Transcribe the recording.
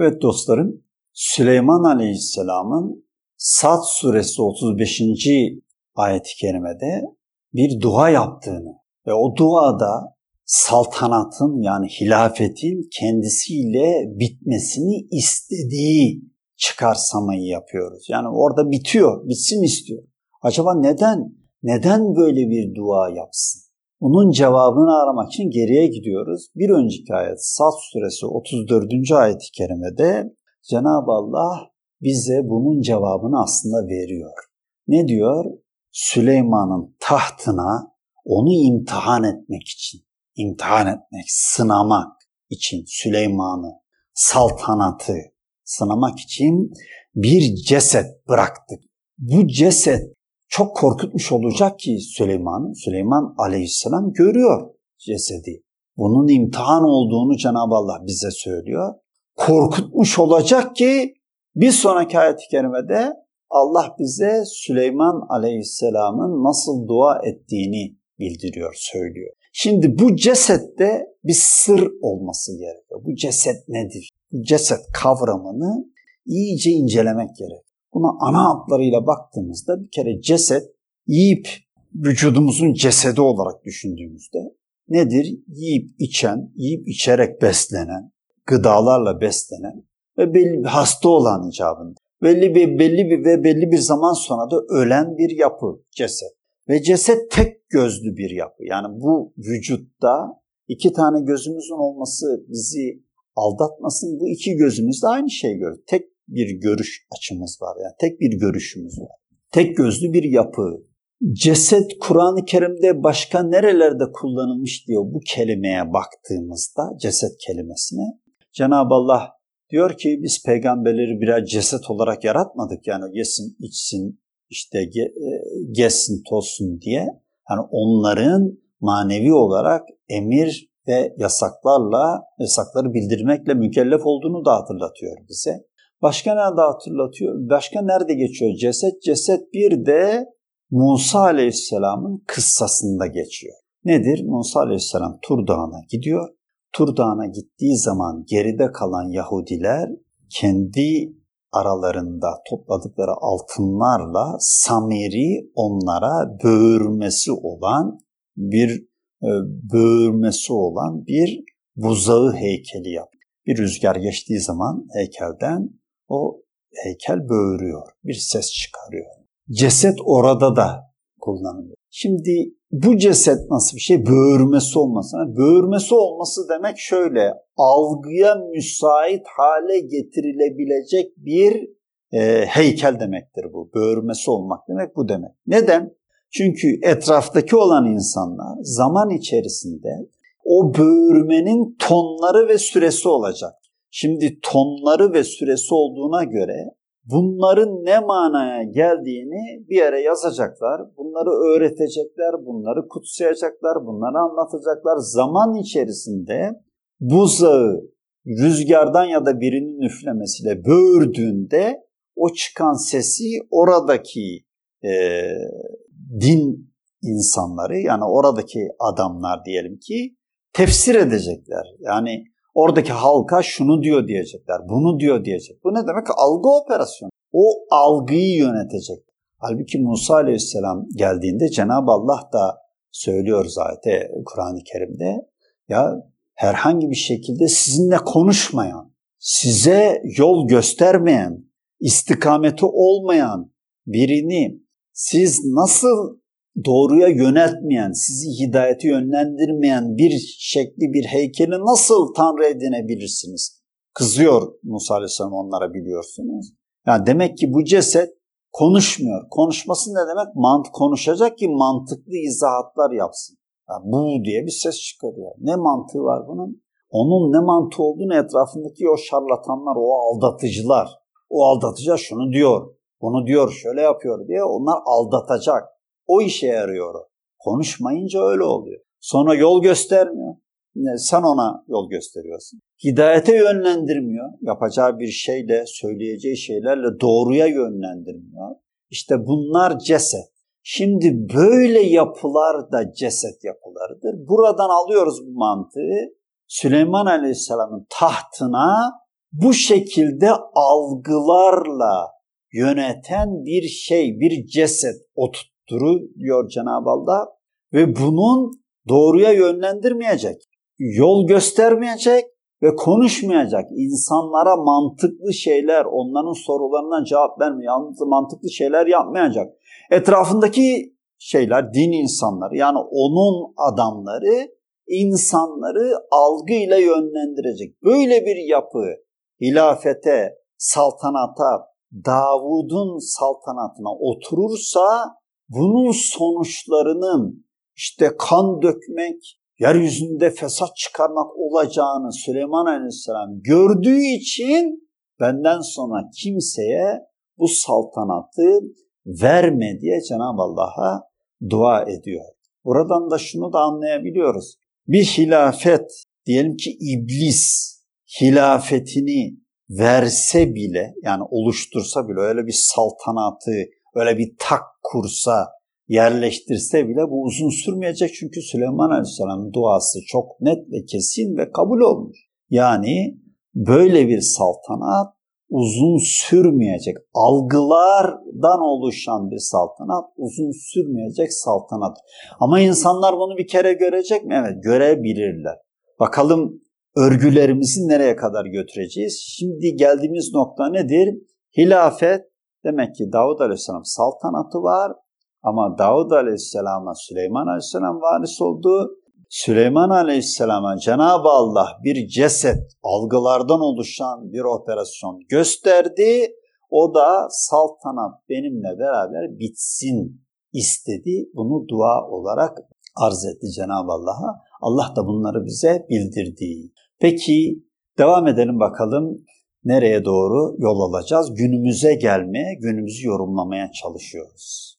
Evet dostlarım, Süleyman Aleyhisselam'ın Sad suresi 35. ayet-i kerimede bir dua yaptığını ve o duada saltanatın yani hilafetin kendisiyle bitmesini istediği çıkarsamayı yapıyoruz. Yani orada bitiyor, bitsin istiyor. Acaba neden, neden böyle bir dua yapsın? Bunun cevabını aramak için geriye gidiyoruz. Bir önceki ayet Sad suresi 34. ayet-i kerimede Cenab-ı Allah bize bunun cevabını aslında veriyor. Ne diyor? Süleyman'ın tahtına onu imtihan etmek için, imtihan etmek, sınamak için Süleyman'ı, saltanatı sınamak için bir ceset bıraktık. Bu ceset çok korkutmuş olacak ki Süleyman, Süleyman aleyhisselam görüyor cesedi. Bunun imtihan olduğunu Cenab-ı Allah bize söylüyor. Korkutmuş olacak ki bir sonraki ayet-i kerimede Allah bize Süleyman aleyhisselamın nasıl dua ettiğini bildiriyor, söylüyor. Şimdi bu cesette bir sır olması gerekiyor. Bu ceset nedir? Bu ceset kavramını iyice incelemek gerek. Buna ana hatlarıyla baktığımızda bir kere ceset yiyip vücudumuzun cesedi olarak düşündüğümüzde nedir? Yiyip içen, yiyip içerek beslenen, gıdalarla beslenen ve belli bir hasta olan icabında. Belli bir belli bir ve belli bir zaman sonra da ölen bir yapı ceset. Ve ceset tek gözlü bir yapı. Yani bu vücutta iki tane gözümüzün olması bizi aldatmasın. Bu iki gözümüz de aynı şey görür. Tek bir görüş açımız var. Yani tek bir görüşümüz var. Tek gözlü bir yapı. Ceset Kur'an-ı Kerim'de başka nerelerde kullanılmış diyor bu kelimeye baktığımızda ceset kelimesine. Cenab-ı Allah diyor ki biz peygamberleri birer ceset olarak yaratmadık. Yani yesin, içsin, işte ge, e, gezsin, tozsun diye. Yani onların manevi olarak emir ve yasaklarla, yasakları bildirmekle mükellef olduğunu da hatırlatıyor bize. Başka nerede hatırlatıyor? Başka nerede geçiyor ceset? Ceset bir de Musa Aleyhisselam'ın kıssasında geçiyor. Nedir? Musa Aleyhisselam Tur Dağı'na gidiyor. Tur Dağı'na gittiği zaman geride kalan Yahudiler kendi aralarında topladıkları altınlarla Samiri onlara böğürmesi olan bir e, böğürmesi olan bir buzağı heykeli yap. Bir rüzgar geçtiği zaman heykelden o heykel böğürüyor, bir ses çıkarıyor. Ceset orada da kullanılıyor. Şimdi bu ceset nasıl bir şey? Böğürmesi olmasına. Böğürmesi olması demek şöyle, algıya müsait hale getirilebilecek bir e, heykel demektir bu. Böğürmesi olmak demek bu demek. Neden? Çünkü etraftaki olan insanlar zaman içerisinde o böğürmenin tonları ve süresi olacak. Şimdi tonları ve süresi olduğuna göre bunların ne manaya geldiğini bir yere yazacaklar. Bunları öğretecekler, bunları kutsayacaklar, bunları anlatacaklar. Zaman içerisinde buzağı rüzgardan ya da birinin üflemesiyle böğürdüğünde o çıkan sesi oradaki e, din insanları yani oradaki adamlar diyelim ki tefsir edecekler. Yani Oradaki halka şunu diyor diyecekler, bunu diyor diyecek. Bu ne demek? Algı operasyonu. O algıyı yönetecek. Halbuki Musa Aleyhisselam geldiğinde Cenab-ı Allah da söylüyor zaten Kur'an-ı Kerim'de ya herhangi bir şekilde sizinle konuşmayan, size yol göstermeyen, istikameti olmayan birini siz nasıl doğruya yöneltmeyen, sizi hidayeti yönlendirmeyen bir şekli bir heykeli nasıl Tanrı edinebilirsiniz? Kızıyor Musa Aleyhisselam onlara biliyorsunuz. Yani demek ki bu ceset konuşmuyor. Konuşması ne demek? Mant konuşacak ki mantıklı izahatlar yapsın. Yani bu diye bir ses çıkarıyor. Ne mantığı var bunun? Onun ne mantığı olduğunu etrafındaki o şarlatanlar, o aldatıcılar. O aldatıcı şunu diyor, bunu diyor, şöyle yapıyor diye onlar aldatacak. O işe yarıyor o. Konuşmayınca öyle oluyor. Sonra yol göstermiyor. Sen ona yol gösteriyorsun. Hidayete yönlendirmiyor. Yapacağı bir şeyle, söyleyeceği şeylerle doğruya yönlendirmiyor. İşte bunlar ceset. Şimdi böyle yapılar da ceset yapılarıdır. Buradan alıyoruz bu mantığı. Süleyman Aleyhisselam'ın tahtına bu şekilde algılarla yöneten bir şey, bir ceset oturtturuyor Cenab-ı Allah ve bunun doğruya yönlendirmeyecek, yol göstermeyecek ve konuşmayacak. insanlara mantıklı şeyler, onların sorularına cevap vermeyecek, mantıklı şeyler yapmayacak. Etrafındaki şeyler, din insanları yani onun adamları insanları algıyla yönlendirecek. Böyle bir yapı hilafete, saltanata, Davud'un saltanatına oturursa bunun sonuçlarının işte kan dökmek, yeryüzünde fesat çıkarmak olacağını Süleyman Aleyhisselam gördüğü için benden sonra kimseye bu saltanatı verme diye Cenab-ı Allah'a dua ediyor. Buradan da şunu da anlayabiliyoruz. Bir hilafet, diyelim ki iblis hilafetini verse bile yani oluştursa bile öyle bir saltanatı, öyle bir tak kursa, yerleştirse bile bu uzun sürmeyecek çünkü Süleyman Aleyhisselam'ın duası çok net ve kesin ve kabul olmuş. Yani böyle bir saltanat uzun sürmeyecek. Algılardan oluşan bir saltanat uzun sürmeyecek saltanat. Ama insanlar bunu bir kere görecek mi? Evet görebilirler. Bakalım örgülerimizi nereye kadar götüreceğiz? Şimdi geldiğimiz nokta nedir? Hilafet demek ki Davud Aleyhisselam saltanatı var ama Davud Aleyhisselam'a Süleyman Aleyhisselam varis oldu. Süleyman Aleyhisselam'a Cenab-ı Allah bir ceset algılardan oluşan bir operasyon gösterdi. O da saltanat benimle beraber bitsin istedi. Bunu dua olarak arz etti Cenab-ı Allah'a. Allah da bunları bize bildirdi. Peki devam edelim bakalım nereye doğru yol alacağız? Günümüze gelmeye, günümüzü yorumlamaya çalışıyoruz.